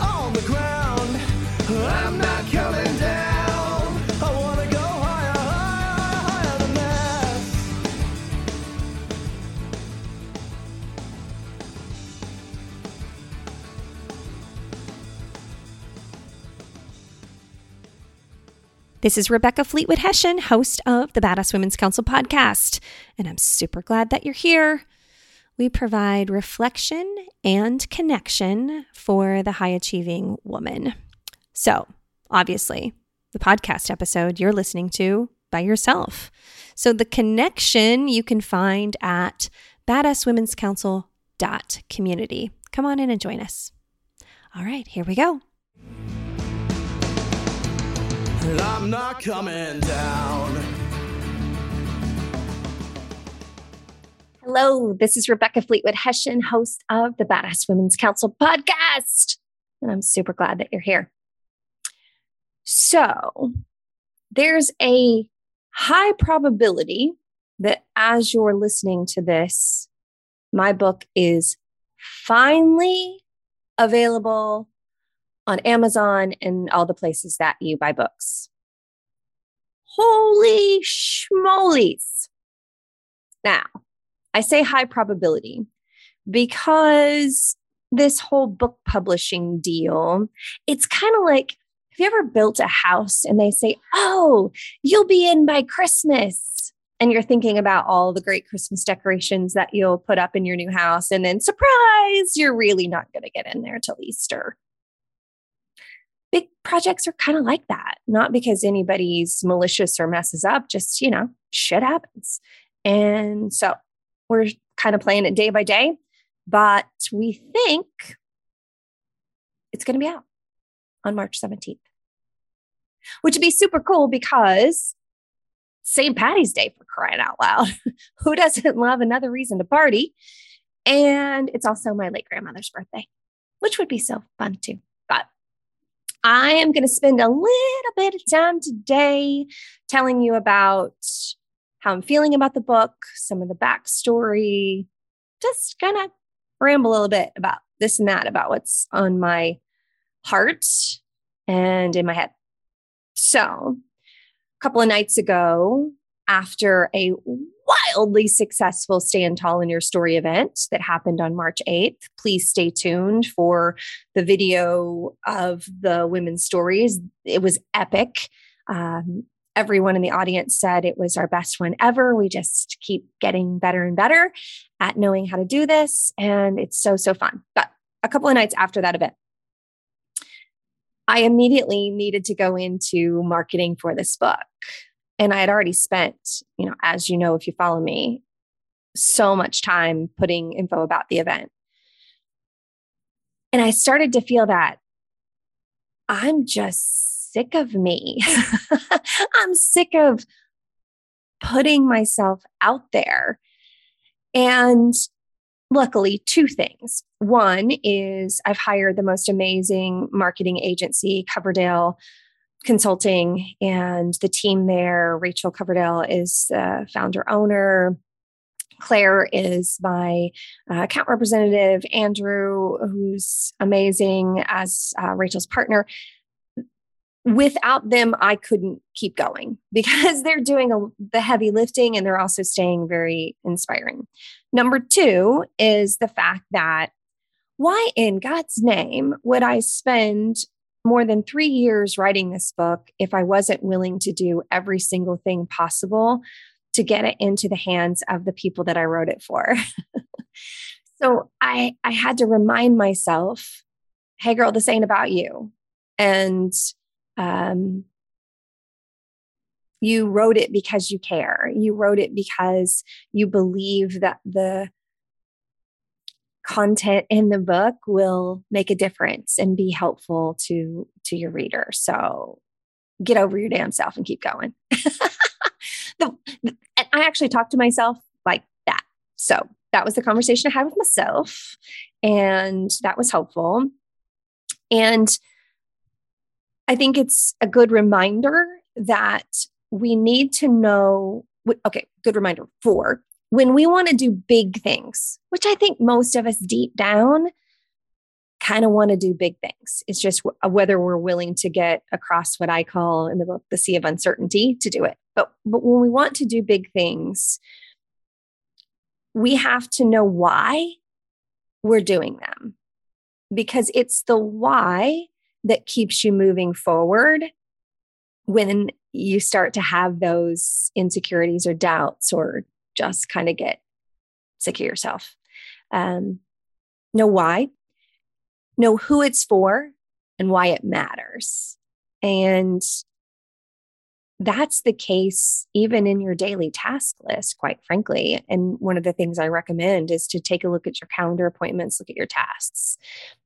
on the ground. I'm not coming down. I wanna go higher, higher, higher than this. This is Rebecca Fleetwood Hession, host of the Badass Women's Council podcast, and I'm super glad that you're here. We provide reflection and connection for the high achieving woman. So, obviously, the podcast episode you're listening to by yourself. So, the connection you can find at badasswomen'scouncil.community. Come on in and join us. All right, here we go. I'm not coming down. Hello, this is Rebecca Fleetwood Hession, host of the Badass Women's Council podcast. And I'm super glad that you're here. So, there's a high probability that as you're listening to this, my book is finally available on Amazon and all the places that you buy books. Holy schmolies. Now, I say high probability because this whole book publishing deal, it's kind of like have you ever built a house and they say, Oh, you'll be in by Christmas? And you're thinking about all the great Christmas decorations that you'll put up in your new house. And then, surprise, you're really not going to get in there till Easter big projects are kind of like that, not because anybody's malicious or messes up, just, you know, shit happens. And so we're kind of playing it day by day, but we think it's going to be out on March 17th, which would be super cool because St. Patty's Day for crying out loud. Who doesn't love another reason to party? And it's also my late grandmother's birthday, which would be so fun too. But I am going to spend a little bit of time today telling you about how I'm feeling about the book, some of the backstory, just kind of ramble a little bit about this and that, about what's on my heart and in my head. So, a couple of nights ago, after a wildly successful Stand Tall in Your Story event that happened on March 8th. Please stay tuned for the video of the women's stories. It was epic. Um, everyone in the audience said it was our best one ever. We just keep getting better and better at knowing how to do this. And it's so, so fun. But a couple of nights after that event, I immediately needed to go into marketing for this book. And I had already spent, you know, as you know, if you follow me, so much time putting info about the event. And I started to feel that I'm just sick of me. I'm sick of putting myself out there. And luckily, two things. One is I've hired the most amazing marketing agency, Coverdale consulting and the team there. Rachel Coverdale is the founder owner. Claire is my uh, account representative. Andrew, who's amazing as uh, Rachel's partner. Without them, I couldn't keep going because they're doing a, the heavy lifting and they're also staying very inspiring. Number two is the fact that why in God's name would I spend more than three years writing this book if I wasn't willing to do every single thing possible to get it into the hands of the people that I wrote it for. so I I had to remind myself, hey girl, this ain't about you. And um you wrote it because you care. You wrote it because you believe that the content in the book will make a difference and be helpful to to your reader. So get over your damn self and keep going. The, and i actually talked to myself like that. So that was the conversation i had with myself and that was helpful. And i think it's a good reminder that we need to know okay good reminder for when we want to do big things, which I think most of us deep down kind of want to do big things. It's just uh, whether we're willing to get across what I call in the book the sea of uncertainty to do it. But but when we want to do big things, we have to know why we're doing them. Because it's the why that keeps you moving forward when you start to have those insecurities or doubts or just kind of get sick of yourself. Um, know why, know who it's for, and why it matters. And that's the case even in your daily task list, quite frankly. And one of the things I recommend is to take a look at your calendar appointments, look at your tasks,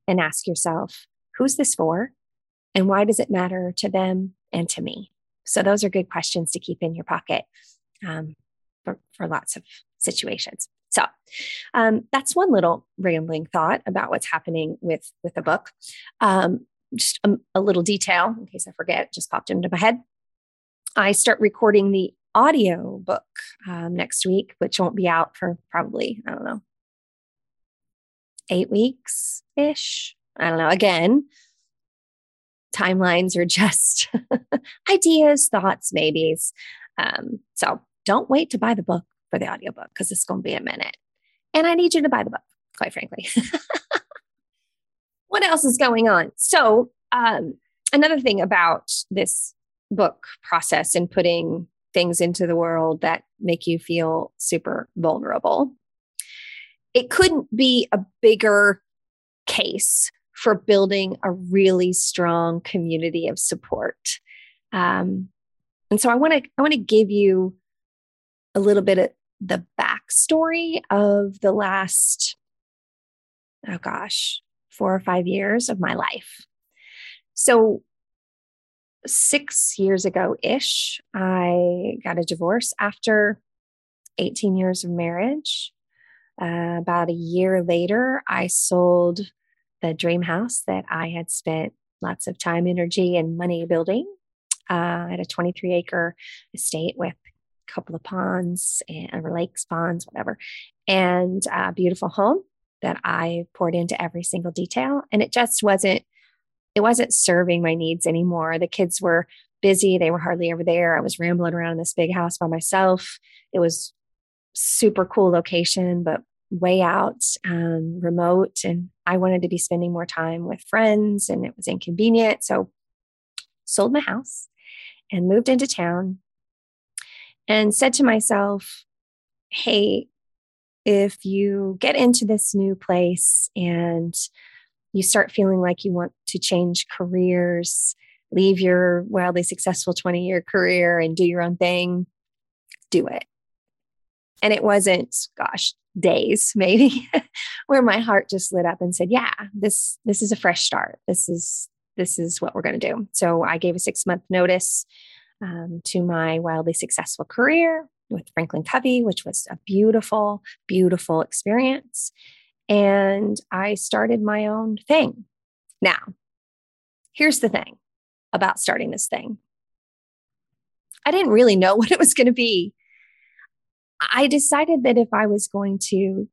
and ask yourself, who's this for? And why does it matter to them and to me? So, those are good questions to keep in your pocket um, for, for lots of situations. So um, that's one little rambling thought about what's happening with with the book. Um, just a, a, little detail in case I forget, just popped into my head. I start recording the audio book um, next week, which won't be out for probably I don't know eight weeks ish. I don't know. Again, timelines are just ideas, thoughts, maybes. Um, so don't wait to buy the book for the audiobook because it's going to be a minute. And I need you to buy the book, quite frankly. what else is going on? So, um, another thing about this book process and putting things into the world that make you feel super vulnerable. It couldn't be a bigger case for building a really strong community of support. Um, and so I want to I want to give you a little bit of the backstory of the last, oh gosh, four or five years of my life. So, six years ago ish, I got a divorce after 18 years of marriage. Uh, about a year later, I sold the dream house that I had spent lots of time, energy, and money building. Uh, I had a 23 acre estate with a couple of ponds and lakes, ponds, whatever, and a beautiful home that I poured into every single detail. And it just wasn't, it wasn't serving my needs anymore. The kids were busy. They were hardly ever there. I was rambling around in this big house by myself. It was super cool location, but way out, um, remote. And I wanted to be spending more time with friends and it was inconvenient. So sold my house and moved into town and said to myself, hey, if you get into this new place and you start feeling like you want to change careers, leave your wildly successful 20 year career and do your own thing, do it. And it wasn't, gosh, days maybe where my heart just lit up and said, yeah, this this is a fresh start. This is this is what we're going to do. So I gave a 6 month notice um, to my wildly successful career with Franklin Covey, which was a beautiful, beautiful experience. And I started my own thing. Now, here's the thing about starting this thing I didn't really know what it was going to be. I decided that if I was going to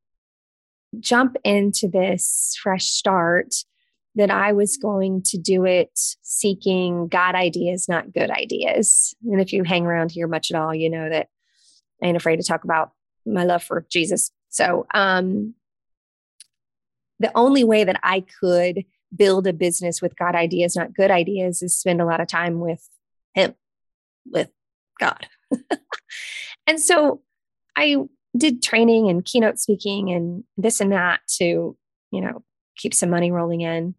jump into this fresh start, that I was going to do it seeking God ideas, not good ideas. And if you hang around here much at all, you know that I ain't afraid to talk about my love for Jesus. So, um, the only way that I could build a business with God ideas, not good ideas, is spend a lot of time with Him, with God. and so I did training and keynote speaking and this and that to, you know, keep some money rolling in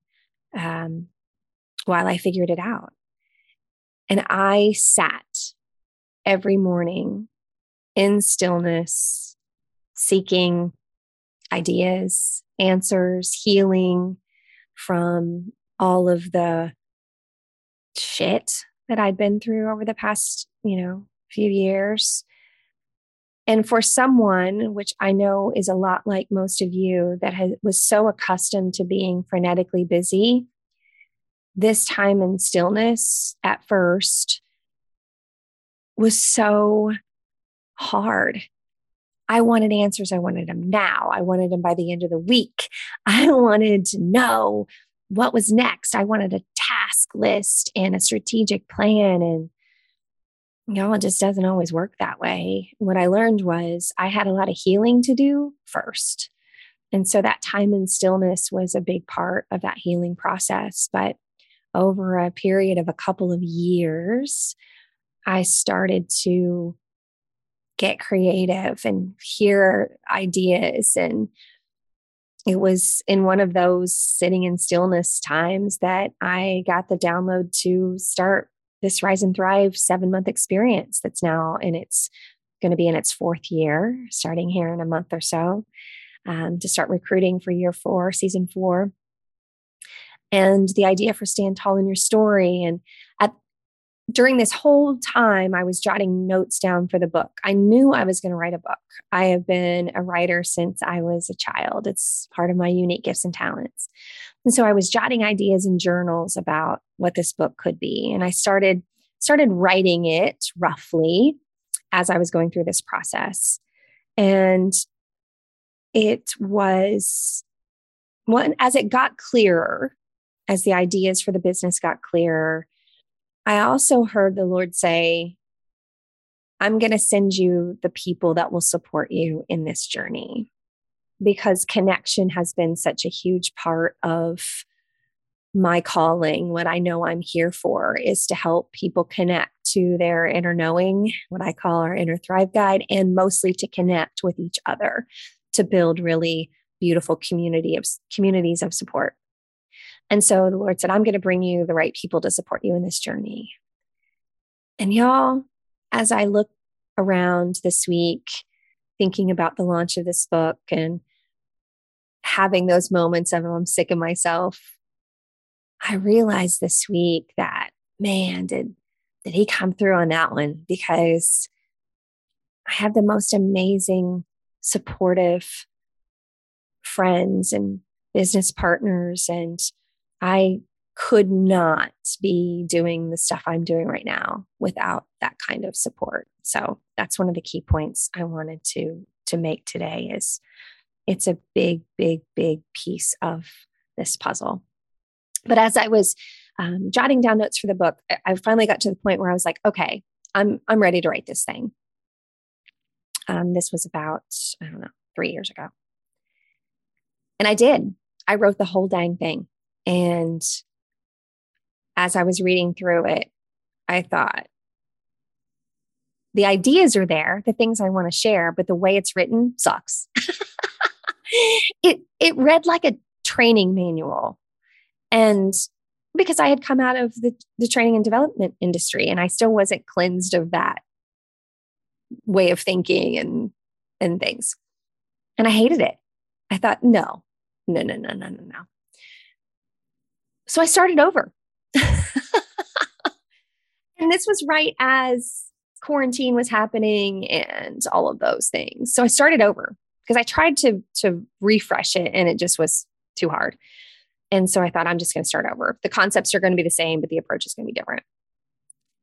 um, while I figured it out. And I sat every morning in stillness, seeking ideas, answers, healing from all of the shit that I'd been through over the past, you know, few years. And for someone, which I know is a lot like most of you, that has, was so accustomed to being frenetically busy, this time in stillness at first was so hard. I wanted answers. I wanted them now. I wanted them by the end of the week. I wanted to know what was next. I wanted a task list and a strategic plan. And, know, it just doesn't always work that way. What I learned was I had a lot of healing to do first. And so that time and stillness was a big part of that healing process. But over a period of a couple of years, I started to get creative and hear ideas. And it was in one of those sitting in stillness times that I got the download to start this Rise and Thrive seven month experience that's now in its going to be in its fourth year, starting here in a month or so, um, to start recruiting for year four, season four. And the idea for Stand Tall in Your Story. And at during this whole time, I was jotting notes down for the book. I knew I was going to write a book. I have been a writer since I was a child, it's part of my unique gifts and talents. And so I was jotting ideas in journals about what this book could be. And I started started writing it roughly as I was going through this process. And it was one as it got clearer, as the ideas for the business got clearer, I also heard the Lord say, I'm going to send you the people that will support you in this journey because connection has been such a huge part of my calling. What I know I'm here for is to help people connect to their inner knowing, what I call our inner thrive guide, and mostly to connect with each other to build really beautiful community of communities of support. And so the Lord said, I'm going to bring you the right people to support you in this journey. And y'all, as I look around this week, thinking about the launch of this book and having those moments of, I'm sick of myself, I realized this week that, man, did, did he come through on that one because I have the most amazing, supportive friends and business partners and I could not be doing the stuff I'm doing right now without that kind of support. So that's one of the key points I wanted to to make today is it's a big, big, big piece of this puzzle. But as I was um, jotting down notes for the book, I finally got to the point where I was like, okay, I'm I'm ready to write this thing. Um, this was about I don't know three years ago, and I did. I wrote the whole dang thing. And as I was reading through it, I thought, the ideas are there, the things I want to share, but the way it's written sucks. it it read like a training manual. And because I had come out of the, the training and development industry and I still wasn't cleansed of that way of thinking and and things. And I hated it. I thought, no, no, no, no, no, no, no. So I started over. and this was right as quarantine was happening and all of those things. So I started over because I tried to to refresh it and it just was too hard. And so I thought I'm just going to start over. The concepts are going to be the same, but the approach is going to be different.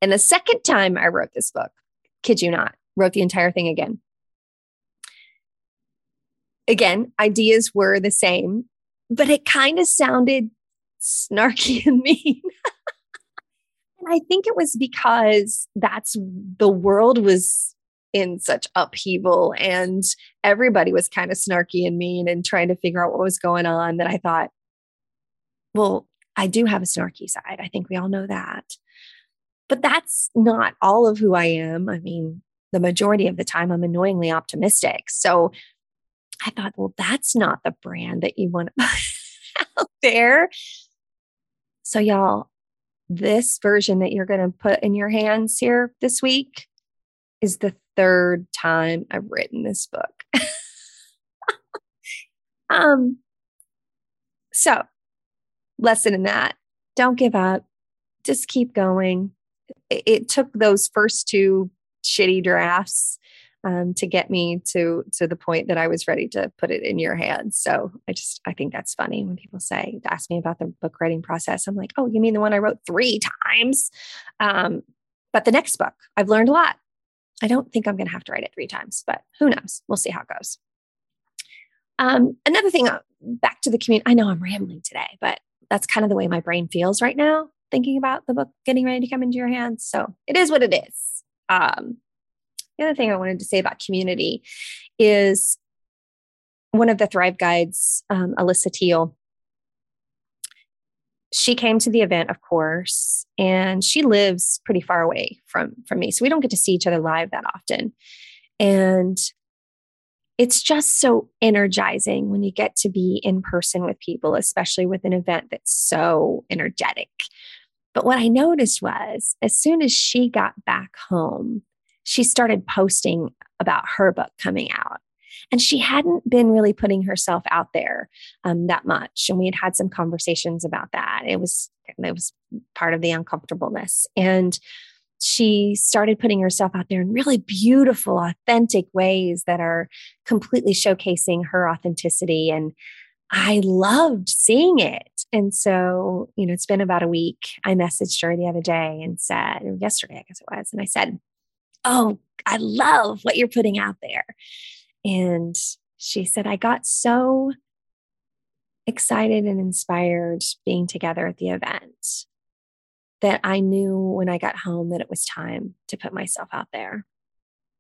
And the second time I wrote this book, kid you not, wrote the entire thing again. Again, ideas were the same, but it kind of sounded snarky and mean. and I think it was because that's the world was in such upheaval and everybody was kind of snarky and mean and trying to figure out what was going on that I thought, well, I do have a snarky side. I think we all know that. But that's not all of who I am. I mean, the majority of the time, I'm annoyingly optimistic. So I thought, well, that's not the brand that you want out there. So, y'all, this version that you're going to put in your hands here this week is the third time I've written this book. um, so, lesson in that don't give up, just keep going. It, it took those first two shitty drafts um, to get me to to the point that I was ready to put it in your hands. So I just I think that's funny when people say ask me about the book writing process. I'm like, oh, you mean the one I wrote three times? Um, but the next book, I've learned a lot. I don't think I'm going to have to write it three times, but who knows? We'll see how it goes. Um, another thing, uh, back to the community. I know I'm rambling today, but that's kind of the way my brain feels right now, thinking about the book getting ready to come into your hands. So it is what it is. Um, the other thing I wanted to say about community is one of the Thrive Guides, um, Alyssa Teal, she came to the event, of course, and she lives pretty far away from from me, so we don't get to see each other live that often. And it's just so energizing when you get to be in person with people, especially with an event that's so energetic. But what I noticed was as soon as she got back home, she started posting about her book coming out. And she hadn't been really putting herself out there um, that much. And we had had some conversations about that. It was, it was part of the uncomfortableness. And she started putting herself out there in really beautiful, authentic ways that are completely showcasing her authenticity. And I loved seeing it. And so, you know, it's been about a week. I messaged her the other day and said, yesterday, I guess it was, and I said, Oh, I love what you're putting out there. And she said, I got so excited and inspired being together at the event that I knew when I got home that it was time to put myself out there.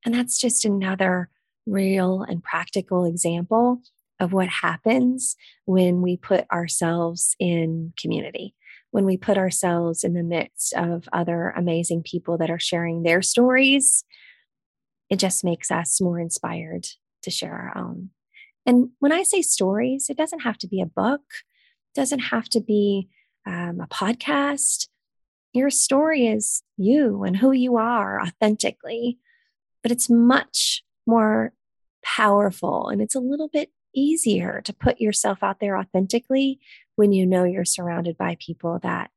And that's just another real and practical example of what happens when we put ourselves in community, when we put ourselves in the midst of other amazing people that are sharing their stories. It just makes us more inspired to share our own. And when I say stories, it doesn't have to be a book, it doesn't have to be um, a podcast. Your story is you and who you are authentically, but it's much more powerful and it's a little bit easier to put yourself out there authentically when you know you're surrounded by people that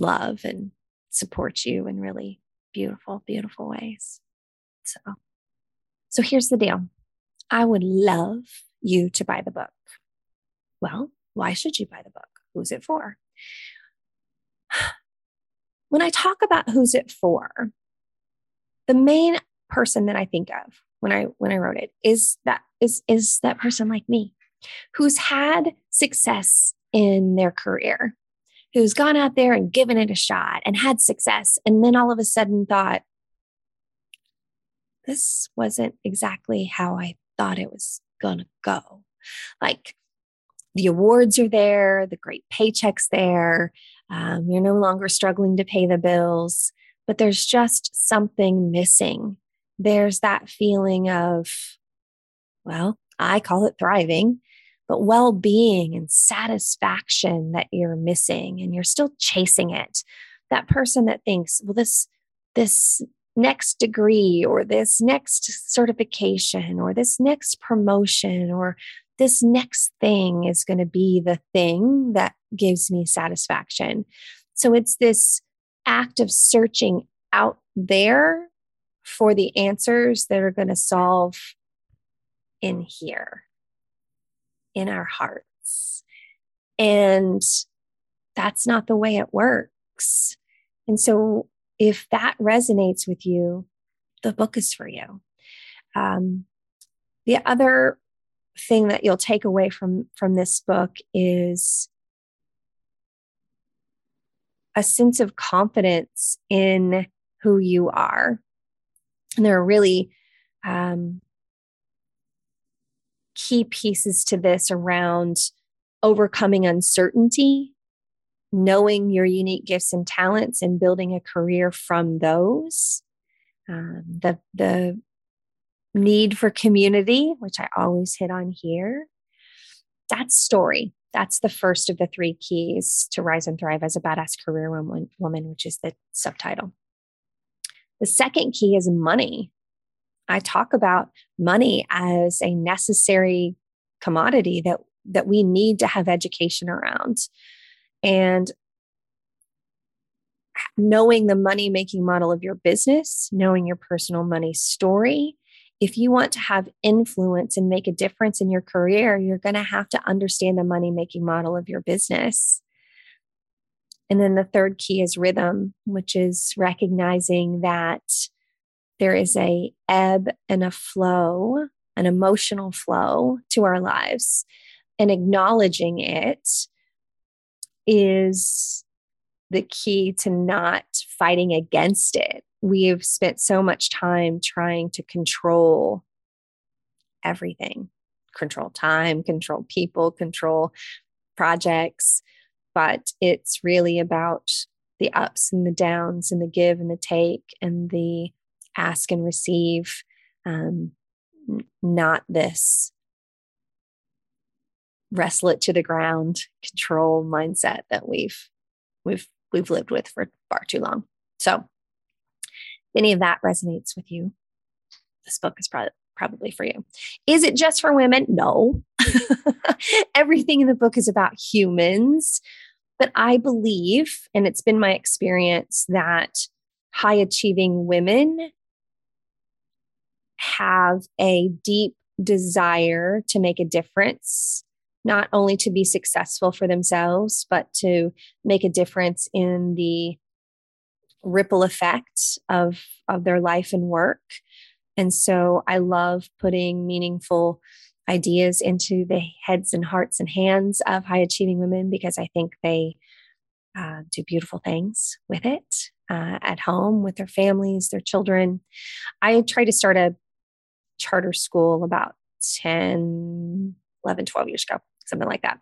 love and support you in really beautiful, beautiful ways. So, so here's the deal. I would love you to buy the book. Well, why should you buy the book? Who's it for? When I talk about who's it for, the main person that I think of when I when I wrote it is that is is that person like me who's had success in their career, who's gone out there and given it a shot and had success and then all of a sudden thought this wasn't exactly how I thought it was going to go. Like the awards are there, the great paychecks there. Um, you're no longer struggling to pay the bills, but there's just something missing. There's that feeling of, well, I call it thriving, but well being and satisfaction that you're missing and you're still chasing it. That person that thinks, well, this, this next degree or this next certification or this next promotion or this next thing is going to be the thing that gives me satisfaction. So it's this act of searching out there for the answers that are going to solve in here, in our hearts. And that's not the way it works. And so if that resonates with you, the book is for you. Um, the other thing that you'll take away from from this book is a sense of confidence in who you are. And there are really um, key pieces to this around overcoming uncertainty knowing your unique gifts and talents and building a career from those. Um, the the need for community, which I always hit on here. That's story. That's the first of the three keys to rise and thrive as a badass career woman, woman, which is the subtitle. The second key is money. I talk about money as a necessary commodity that that we need to have education around. And knowing the money making model of your business, knowing your personal money story. If you want to have influence and make a difference in your career, you're going to have to understand the money making model of your business. And then the third key is rhythm, which is recognizing that there is a ebb and a flow, an emotional flow to our lives. And acknowledging it is the key to not fighting against it. We have spent so much time trying to control everything control time, control people, control projects. But it's really about the ups and the downs and the give and the take and the ask and receive, um, not this wrestle it to the ground control mindset that we've we've we've lived with for far too long. So, any of that resonates with you, this book is probably probably for you. Is it just for women? No. Everything in the book is about humans. But I believe, and it's been my experience, that high achieving women have a deep desire to make a difference, not only to be successful for themselves, but to make a difference in the ripple effect of, of their life and work. And so I love putting meaningful ideas into the heads and hearts and hands of high achieving women because I think they uh, do beautiful things with it uh, at home with their families, their children. I tried to start a charter school about 10, 11, 12 years ago, something like that.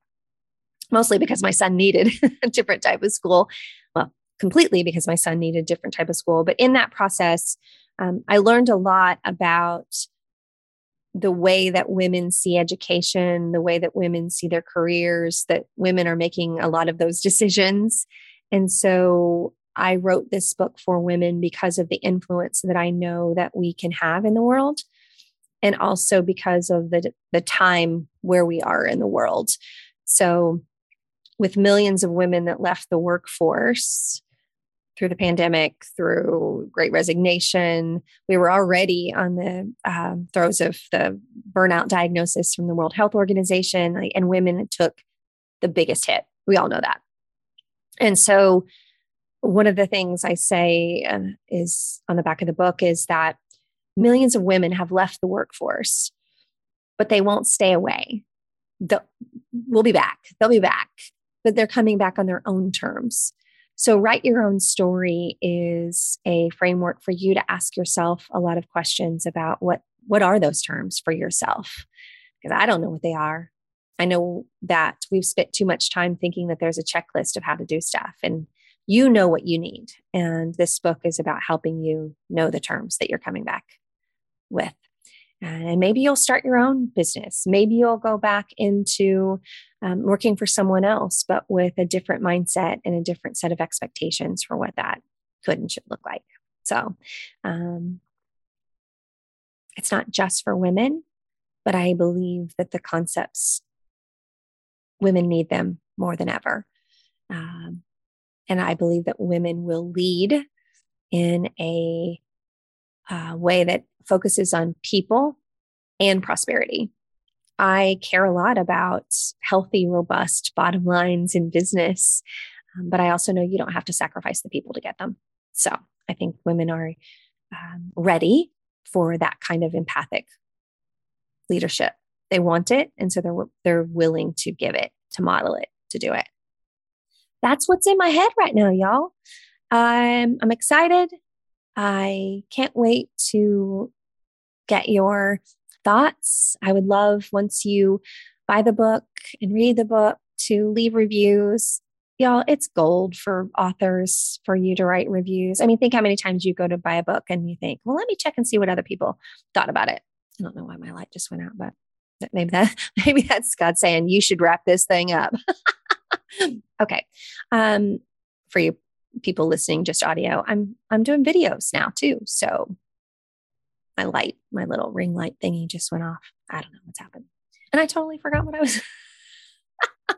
Mostly because my son needed a different type of school. Well, completely because my son needed a different type of school. But in that process, um, I learned a lot about the way that women see education, the way that women see their careers, that women are making a lot of those decisions. And so I wrote this book for women because of the influence that I know that we can have in the world and also because of the the time where we are in the world. So with millions of women that left the workforce through the pandemic, through great resignation, we were already on the um, throes of the burnout diagnosis from the World Health Organization, and women took the biggest hit. We all know that. And so, one of the things I say uh, is on the back of the book is that millions of women have left the workforce, but they won't stay away. They'll, we'll be back. They'll be back, but they're coming back on their own terms. So, Write Your Own Story is a framework for you to ask yourself a lot of questions about what, what are those terms for yourself? Because I don't know what they are. I know that we've spent too much time thinking that there's a checklist of how to do stuff. And you know what you need. And this book is about helping you know the terms that you're coming back with. And maybe you'll start your own business. Maybe you'll go back into um, working for someone else, but with a different mindset and a different set of expectations for what that could and should look like. So um, it's not just for women, but I believe that the concepts, women need them more than ever. Um, and I believe that women will lead in a uh, way that focuses on people and prosperity. I care a lot about healthy, robust bottom lines in business, um, but I also know you don't have to sacrifice the people to get them. So I think women are um, ready for that kind of empathic leadership. They want it, and so they're they're willing to give it, to model it, to do it. That's what's in my head right now, y'all. I'm I'm excited. I can't wait to get your thoughts. I would love once you buy the book and read the book to leave reviews. Y'all, it's gold for authors for you to write reviews. I mean, think how many times you go to buy a book and you think, well, let me check and see what other people thought about it. I don't know why my light just went out, but maybe that maybe that's God saying you should wrap this thing up. okay. Um, for you people listening just audio, I'm I'm doing videos now too. So my light, my little ring light thingy just went off. I don't know what's happened. And I totally forgot what I was.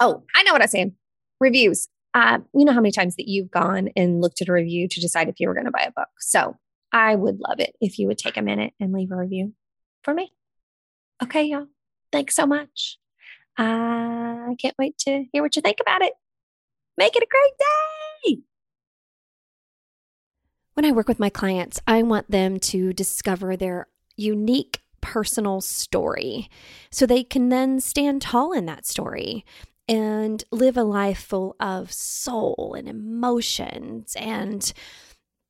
oh, I know what I'm saying. Reviews. Uh, you know how many times that you've gone and looked at a review to decide if you were going to buy a book. So I would love it if you would take a minute and leave a review for me. Okay, y'all. Thanks so much. Uh, I can't wait to hear what you think about it. Make it a great day. When I work with my clients, I want them to discover their unique personal story so they can then stand tall in that story and live a life full of soul and emotions and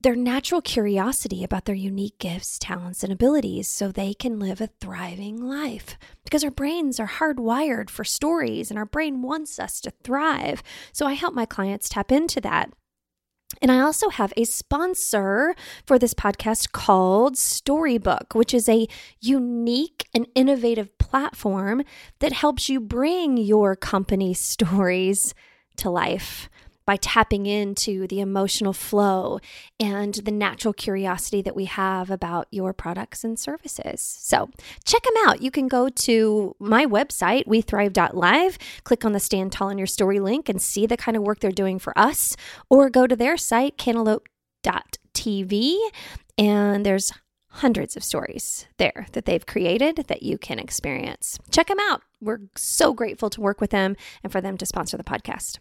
their natural curiosity about their unique gifts, talents, and abilities so they can live a thriving life. Because our brains are hardwired for stories and our brain wants us to thrive. So I help my clients tap into that. And I also have a sponsor for this podcast called Storybook, which is a unique and innovative platform that helps you bring your company stories to life by tapping into the emotional flow and the natural curiosity that we have about your products and services. So check them out. You can go to my website, wethrive.live, click on the Stand Tall in Your Story link and see the kind of work they're doing for us, or go to their site, cantaloupe.tv, and there's hundreds of stories there that they've created that you can experience. Check them out. We're so grateful to work with them and for them to sponsor the podcast.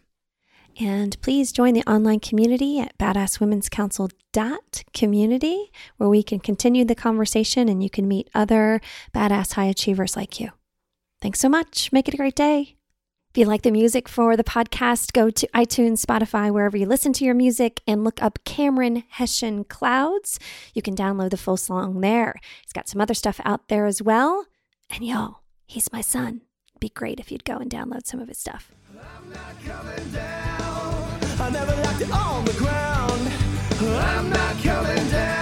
And please join the online community at badasswomen'scouncil.community, where we can continue the conversation and you can meet other badass high achievers like you. Thanks so much. Make it a great day. If you like the music for the podcast, go to iTunes, Spotify, wherever you listen to your music, and look up Cameron Hession Clouds. You can download the full song there. He's got some other stuff out there as well. And y'all, he's my son. It'd be great if you'd go and download some of his stuff. I never left it on the ground. I'm not coming down.